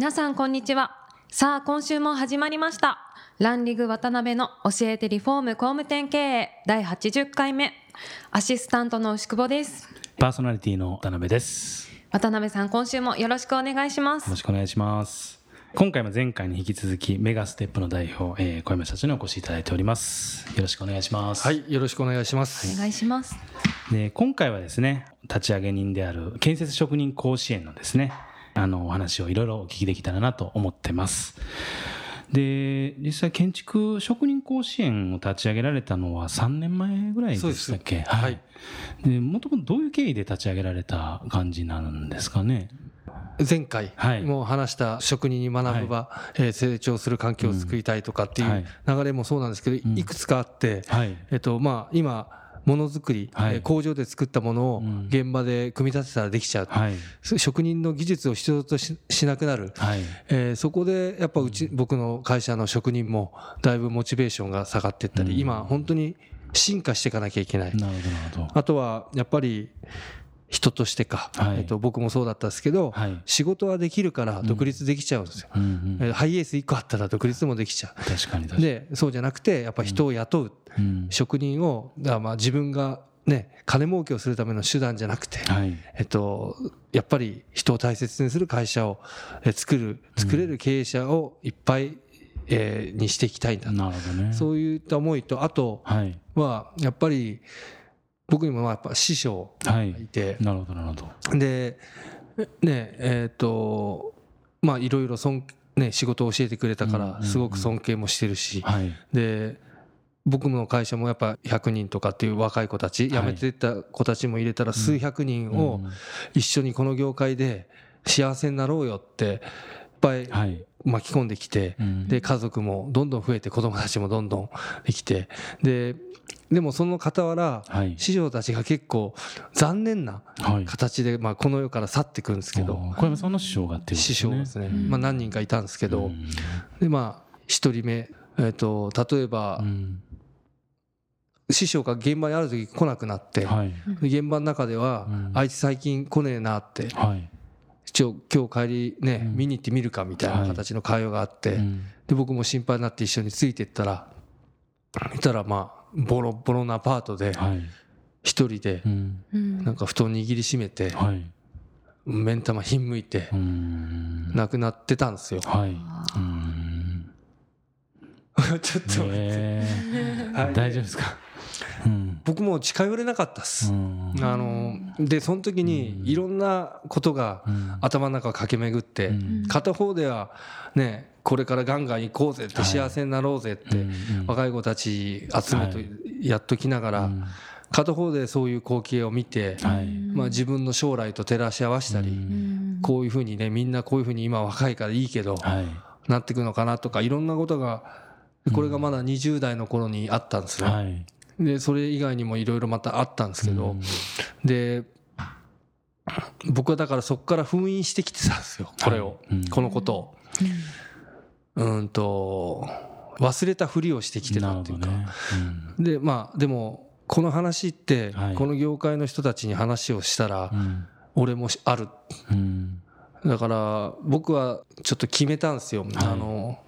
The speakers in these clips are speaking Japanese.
皆さんこんにちはさあ今週も始まりましたランリグ渡辺の教えてリフォーム工務店経営第80回目アシスタントの牛久保ですパーソナリティの渡辺です。よ渡辺さん今週もよろしくお願いしますろしくお願いします。今回も前回に引き続きメガステップの代表、えー、小山社長にお越しいただいております。よろしくお願いします。はい、よろしくお願いします。お願いしますで今回はですね、立ち上げ人である建設職人甲子園のですね、あのお話をいろいろお聞きできたらなと思ってます。で実際建築職人甲子園を立ち上げられたのは3年前ぐらいでしたっけ？はい。でもともとどういう経緯で立ち上げられた感じなんですかね？前回はい。もう話した職人に学ぶ場、えー成長する環境を作りたいとかっていはい。う流れもそうなんですけど、ん。いくつかあって、はい。えっとまあ今ものづくり、はい。えー工場で作ったものをうん。現場で組み立てたらできちゃう、はい。職人の技術を必要とししなくなる、はい。えーそこでやっぱうち、僕の会社の職人もだいぶモチベーションが下がっていったり、うん。今本当に進化していかなきゃいけない、なるほど。あとはやっぱり人としてか、はい。えっと、僕もそうだったんですけど、はい。仕事はできるから独立できちゃうんですよ。うんうん。えーハイエース1個あったら独立もできちゃ確かに確かう。に。で、そうじゃなくて、やっぱ人を雇う、うん。職人を、だまあ自分がね、金儲けをするための手段じゃなくて、はい。えっと、やっぱり人を大切にする会社をえー作る、作れる経営者をいっぱい、えーにしていきたいんだと。なるほどね。そういった思いと、あとはい。は、やっぱり、僕にもまあやっぱ師匠はい。がいて、なるほどなるほど。で、ね、えっ、と、まあいろいろ尊、ね、仕事を教えてくれたから、すごく尊敬もしてるし、はい。で、僕の会社もやっぱ100人とかっていう若い子たち、はい。辞めてった子たちも入れたら数百人をうん。一緒にこの業界で幸せになろうよって、ぱいはい。巻き込んできて、うん。で、家族もどんどん増えて子供たちもどんどんできて、で、でもその傍ら、はい。師匠たちが結構残念なはい。形で、まあ、この世から去っていくんですけど、小山さんの師匠がって師匠ですね、うん。まあ、何人かいたんですけど、うん。でまあ一人目、えっと例えば、うん。師匠が現場にある時来なくなって、現場の中では、うん。あいつ最近来ねえなって、はいちょ今日帰りね、うん。見に行ってみるかみたいな形の会話があって、うん。で僕も心配になって一緒についてったら見たらまあボロボロなアパートではい。一人でなんか布団握りしめてはい。目ん玉ひんむいてうん。亡くなってたんですよ。はい。うん。ちょっと待って。大丈夫ですか？うん僕も近寄れなかったっす。うん。あのでその時にいろんなことがうん。頭の中を駆け巡って、うん。片方ではねこれからガンガン行こうぜってはい。幸せになろうぜって、若い子たち集めとはい。やっときながら、うん。片方でそういう光景を見て、はい。まあ、自分の将来と照らし合わせたり、うん。こういうふうにねみんなこういうふうに今若いからいいけど、はい。なっていくのかなとかいろんなことがこれがまだ20代の頃にあったんですよ。はいでそれ以外にもいろいろまたあったんですけど、うん。で僕はだからそこから封印してきてたんですよこれを、このことを。うんと忘れたふりをしてきてたっていうか、でまあでもこの話って、はい。この業界の人たちに話をしたら、うん。俺もしある。うん。だから僕はちょっと決めたんですよ、あの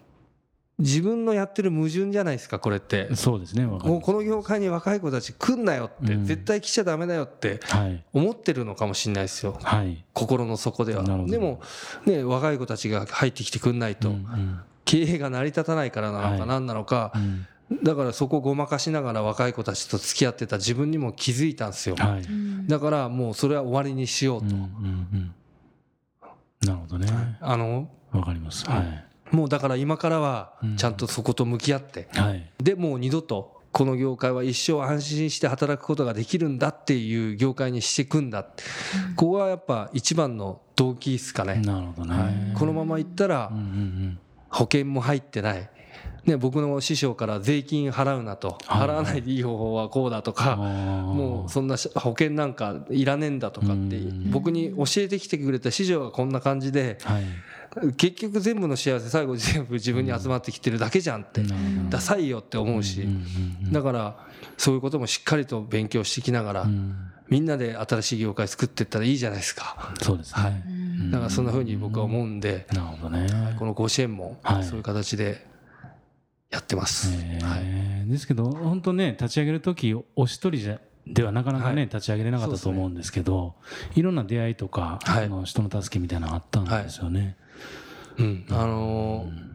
自分のやってる矛盾じゃないですかこれって。うんそうですねもうこの業界に若い子たち来んなよって、うん。絶対来ちゃダメだよってはい。思ってるのかもしれないですよ。はい。心の底では。でもね若い子たちが入ってきてくんないと、うんうん。経営が成り立たないからなのはい。か何なのか、うん。だからそこをごまかしながら若い子たちと付き合ってた自分にも気づいたんですよ。はい。だからもうそれは終わりにしようと、うんうんうん。なるほどね。あのわかります。はいもうだから今からはうんちゃんとそこと向き合って、はい。でもう二度とこの業界は一生安心して働くことができるんだっていう業界にしていくんだ、ここはやっぱ一番の動機ですかね、なるほどね、はい、このままいったらうんうん保険も入ってない、ね、僕の師匠から税金払うなと。はい。払わないでいい方法はこうだとうんかももうそんな保険なんかいらねえんだとかってうん。僕に教えてきてくれた師匠がこんな感じではい結局全部の幸せ最後全部自分に集まってきてるだけじゃんって。ダサいよって思うし。だからそういうこともしっかりと勉強してきながらうん。みんなで新しい業界作っていったらいいじゃないですか。そうですね、はい。だからそんな風に僕は思うんでなるほどね、この甲子園もはい。そういう形でやってます。えー。はい。ですけど本当ね立ち上げる時お一人じゃではなかなかね、はい。立ち上げれなかったと思うんですけどいろんな出会いとか、はい。あの人の助けみたいなのあったんですよね。うん、あのー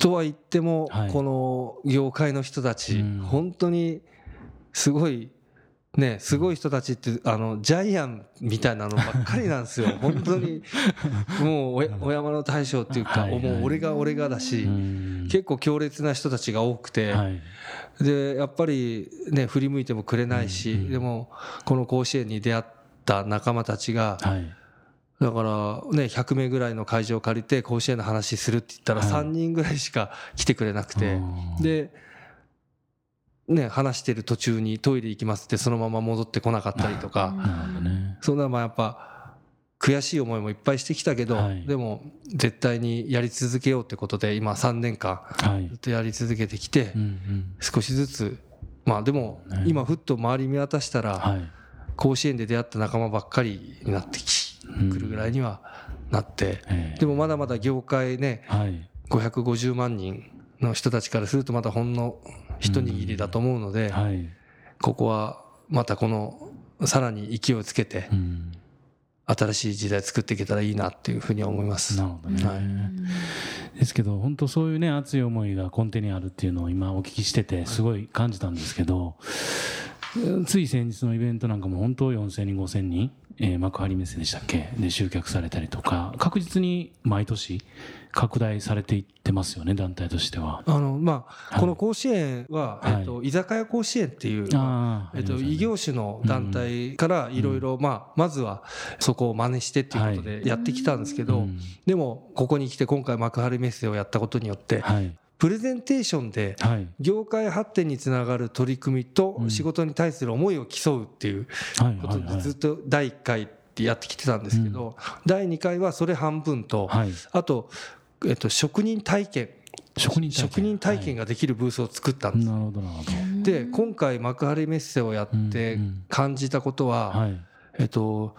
とは言っても、はい。この業界の人たち、うん。本当にすごいねすごい人たちってあのジャイアンみたいなのばっかりなんですよ。本当に。もうお山の大将っていうか、もう俺が俺がだし、うん。結構強烈な人たちが多くて、はい。でやっぱりね振り向いてもくれないし、でもこの甲子園に出会った仲間たちが、はい。だからね100名ぐらいの会場を借りて甲子園の話するって言ったらはい。3人ぐらいしか来てくれなくて、うん。でね話してる途中にトイレ行きますってそのまま戻ってこなかったりとか、ね。そんなまあやっぱ悔しい思いもいっぱいしてきたけど、はい。でも絶対にやり続けようってことで今3年間はい。ずっとやり続けてきて、うんうん。少しずつまあでもね。今ふっと周り見渡したら、はい。甲子園で出会った仲間ばっかりになってきうん。くるぐらいにはなって、ええ。でもまだまだ業界ねはい。550万人の人たちからするとまだほんの一握りだと思うので、はい。ここはまたこのさらに勢いをつけてうん。新しい時代作っていけたらいいなっていうふうには思います。なるほどね。はい。ですけど本当そういうね熱い思いが根底にあるっていうのを今お聞きしててすごい感じたんですけど、つい先日のイベントなんかも本当4000人5000人、えー幕張メッセでしたっけ？で集客されたりとか確実に毎年拡大されていってますよね団体としては。あのまあ、はい。この甲子園は、はい。えっと、居酒屋甲子園っていう、えっと、異業種の団体からいろいろ、まあ、まずはそこを真似してっていうことでやってきたんですけど、うん。でもここに来て今回幕張メッセをやったことによってはいプレゼンテーションではい。業界発展につながる取り組みとうん。仕事に対する思いを競うっていうはいことでずっと第1回ってやってきてたんですけど、第2回はそれ半分と、はい。あと、えっと、職人体験。職人体験。職人体験ができるブースを作ったんです。なるほどなるほど。で今回幕張メッセをやって感じたことは、はい。えっと、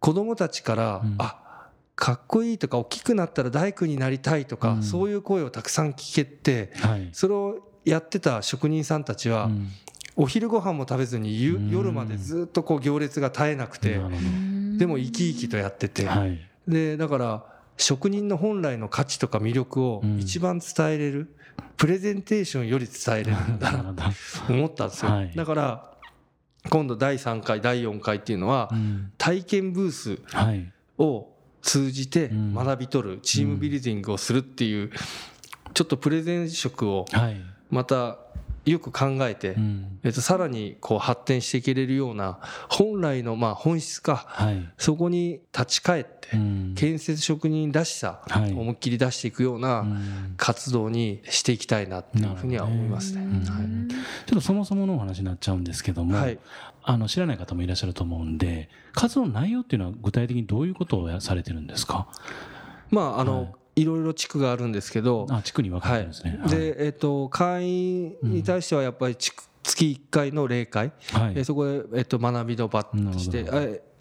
子供たちから、うん。あかっこいいとか大きくなったら大工になりたいとか、うん。そういう声をたくさん聞けてはい。それをやってた職人さんたちは、うん。お昼ご飯も食べずに夜までずっとこう行列が絶えなくてでも生き生きとやってて、はい。でだから職人の本来の価値とか魅力をうん。一番伝えれる、プレゼンテーションより伝えれるんだな。と思ったんですよ、はい。だから今度第3回第4回っていうのはうん。体験ブースはい。を通じてうん。学び取るチームビルディングをするっていうちょっとプレゼン色をはい。またよく考えて、うん。えっと、さらにこう発展していけれるような本来のまあ本質かはい。そこに立ち返ってうん。建設職人らしさはい。思いっきり出していくよううなん。活動にしていきたいなっていうふうには思いますね。なるほどねちょっとそもそものお話になっちゃうんですけども、はいあの知らない方もいらっしゃると思うんで活動の内容っていうのは具体的にどういうことをやされてるんですか？まああの、はい。いろいろ地区があるんですけど、あ地区に分かれはいてるんですね、で、えっと、会員に対してはやっぱり地区月1回の例会、はい、はい。えそこで、えっと、学びの場として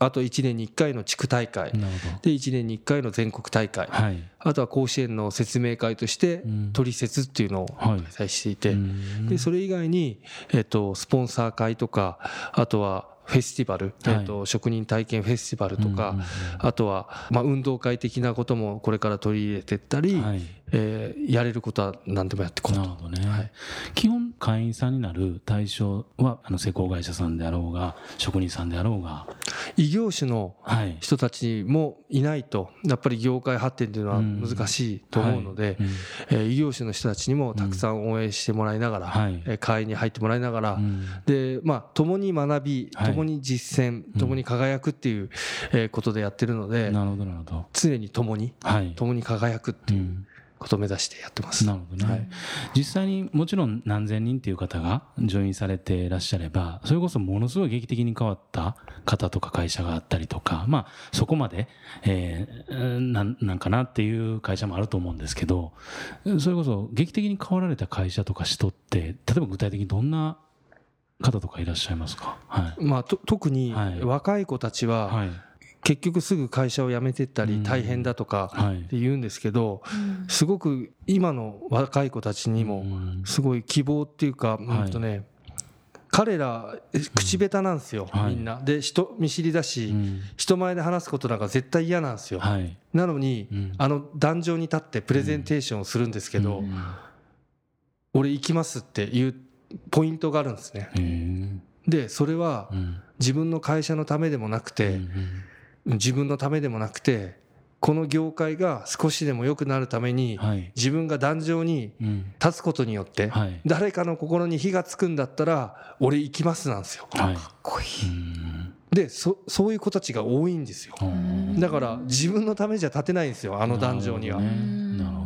あと1年に1回の地区大会。で1年に1回の全国大会。どはい。あとは甲子園の説明会としてうん。取説っていうのをはい。開催していて、うん。でそれ以外に、えっと、スポンサー会とかあとはフェスティバル、はい。えっと、職人体験フェスティバルとか、あとは、まあ、運動会的なこともこれから取り入れていったり、はい。えーやれることは何でもやっていこうと。なるほどね、はい。基本会員さんになる対象はあの施工会社さんであろうが職人さんであろうが。異業種のはい。人たちもいないとやっぱり業界発展っていうのは難しいと思うので、はい。うん。えー異業種の人たちにもたくさん応援してもらいながら、はい。えー会員に入ってもらいながら、うん。でまあ共に学びはい。共に実践、共に輝くっていう、えーことでやってるので、なるほどなるほど。常に共にはい。共に輝くってういうんことを目指してやってます。なるほどね、はい。実際にもちろん何千人っていう方がジョインされていらっしゃればそれこそものすごい劇的に変わった方とか会社があったりとかまあそこまで、えーなんなんかなっていう会社もあると思うんですけどそれこそ劇的に変わられた会社とか人って例えば具体的にどんな方とかいらっしゃいますか？はい。まあ、と特にはい。若い子たちははい結局すぐ会社を辞めてったりうん。大変だとかはい。って言うんですけどうん。すごく今の若い子たちにもうん。すごい希望っていうか、うんとね、彼らえ口下手なんですよ、はい。みんな。で人見知りだし、うん。人前で話すことなんか絶対嫌なんですよ、はい。なのに、うん。あの壇上に立ってプレゼンテーションをするんですけど、うん。俺行きますっていうポイントがあるんですね。でそれはうん。自分の会社のためでもなくうて、ん自分のためでもなくてこの業界が少しでも良くなるためにはい。自分が壇上にうん。立つことによってはい。誰かの心に火がつくんだったら俺行きますなんですよ。はい。こいうん。でそそういう子たちが多いんですよ。うん。だから自分のためじゃ立てないんですよあの壇上には。ね。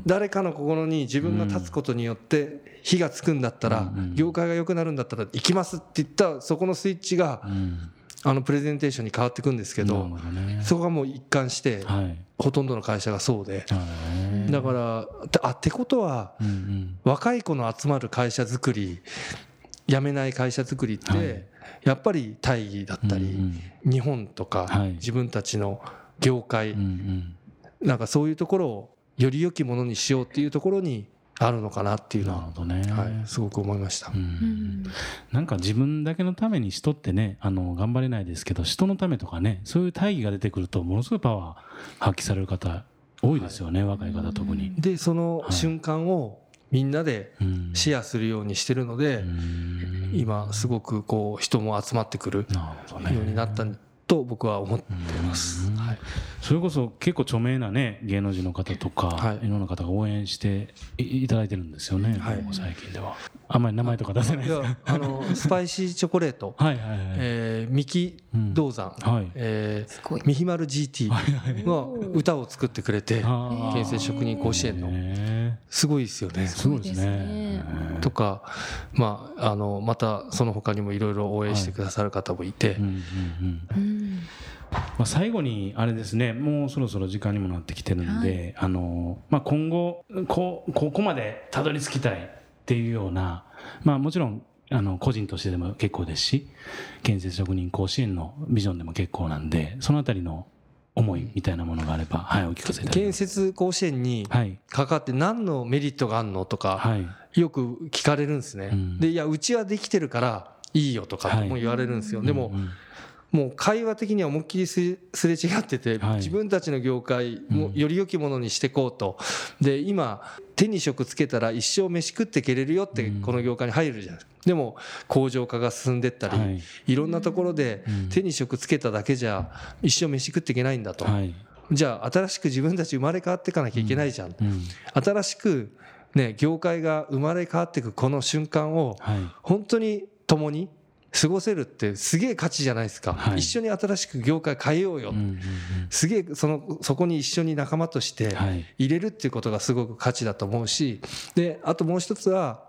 誰かの心に自分が立つことによって火がつくんだったら業界が良くなるんだったら行きますって言ったそこのスイッチがうんあのプレゼンテーションに変わっていくんですけどね。そこがもう一貫してはい。ほとんどの会社がそうで。はいだからあってことはうんうん。若い子の集まる会社作り辞めない会社作りっはい。てやっぱり大義だったりうん。日本とかはい。自分たちの業界うんうん。なんかそういうところをより良きものにしようっていうところにあるのかなっていうなのはるほどね。はいすごく思いました。う。ん。なんか自分だけのために人ってねあの頑張れないですけど人のためとかねそういう大義が出てくるとものすごいパワー発揮される方多いですよね、若い方特に。でその瞬間をみんなでうん。シェアするようにしてるのでうん。今すごくこう人も集まってくるようになったと僕は思ってます。うん。はい。それこそ結構著名なね芸能人の方とか、はい。い、ろんな方が応援していいただいてるんですよね、はい。最近では。あんまり名前とか出せないいですやあの スパイシーチョコレート、はいはいはい、えー、三木道山、はい。えー、ミヒマル GT が歌を作ってくれてあー。建設職人甲子園の。ねすごいですよね。すごいですね。とか、まあ、あのまたその他にもいろいろ応援してくださる方もいて、うんうんうん。うんまあ、最後にあれですね。もうそろそろ時間にもなってきてるんで、あのまあ、今後こうここまでたどり着きたいっていうような、まあ、もちろんあの個人としてでも結構ですし建設職人甲子園のビジョンでも結構なんでそのあたりの思いみたいなものがあれば、はい、お聞かせいただき建ます。設甲子園にはい。関わって何のメリットがあるのとかはい。よく聞かれるんですね。うん。でいやうちはできてるからいいよとかはい。も言われるんですよ。でもうんうんもう会話的には思いっきりすすれ違ってて、はい。自分たちの業界もうん。より良きものにしていこうと、で今手に職つけたら一生飯食っていけれるよってうん。この業界に入るじゃないですか。でも工場化が進んでったり、はい。い、ろんなところでうん。手に職つけただけじゃ一生飯食っていけないんだと、はい。じゃあ新しく自分たち生まれ変わっていかなきゃいけないじゃん、うん。新しくね業界が生まれ変わっていくこの瞬間をはい。本当に共に過ごせるってすげえ価値じゃないですか、はい。一緒に新しく業界変えようよ、うんうんすげえそのそこに一緒に仲間としてうんはい。入れるっていうことがすごく価値だと思うしであともう一つは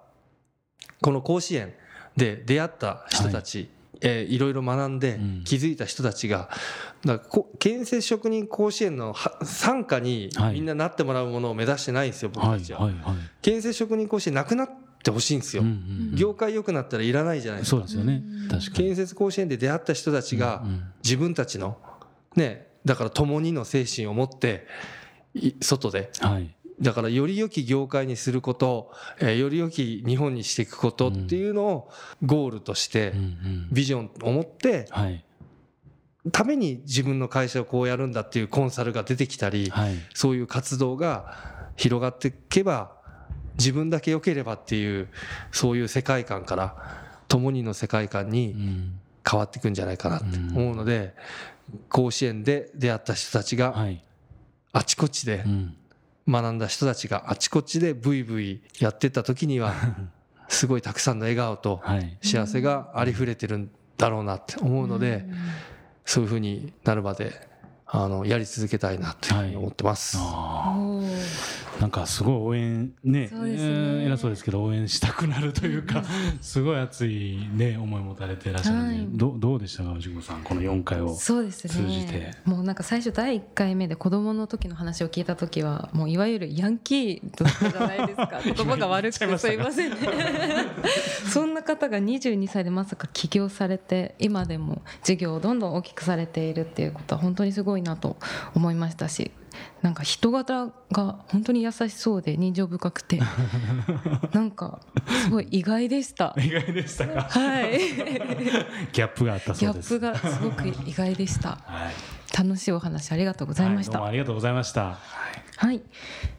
この甲子園で出会った人たち、えーいろいろ学んでうん。気づいた人たちが、だからこ建設職人甲子園のは参加にはい。みんななってもらうものを目指してないんですよ、僕はいたちは。はいはい。建設職人甲子園なくなってほしいんですよ。うんうんうん。業界良くなったらいらないじゃないですか。そうですよね。確かに。建設甲子園で出会った人たちが自分たちのねだから共にの精神を持ってい外で。はい。だからより良き業界にすること、えーより良き日本にしていくことっていうのをゴールとしてうんうん。ビジョンを持ってはい。ために自分の会社をこうやるんだっていうコンサルが出てきたりはい。そういう活動が広がっていけば自分だけ良ければっていうそういう世界観から共にの世界観にうん。変わっていくんじゃないかなって思うので甲子園で出会った人たちがはい。あちこちでうん。学んだ人たちがあちこちでブイブイやってった時には すごいたくさんの笑顔とはい。幸せがありふれてるんだろうなって思うのでそういうふうになるまであのやり続けたいなっていうふうに思ってます。あおーーなんかすごい応援ねそうですね。うん偉そうですけど応援したくなるというか すごい熱いね思い持たれてらっしゃるんで、はい。どどうでしたか藤子さんこの4回をそうですね。通じて。もうなんか最初第1回目で子供の時の話を聞いた時はもういわゆるヤンキーだったじゃないですか。言葉が悪くてすいませんね。そんな方が22歳でまさか起業されて今でも事業をどんどん大きくされているっていうことは本当にすごいなと思いましたしなんか人柄が本当に優しそうで人情深くて なんかすごい意外でした。意外でしたか？はい、ギャップがあったギそうです。ャップがすごく意外でした。はい、楽しいお話ありがとうございました。はどうもありがとうございました、はい。はい、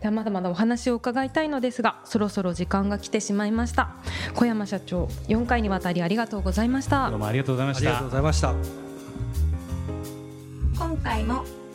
ではまだまだお話を伺いたいのですがそろそろ時間が来てしまいました。小山社長4回にわたりありがとうございました。どうもありがとうございました。ありがとうございました。今回も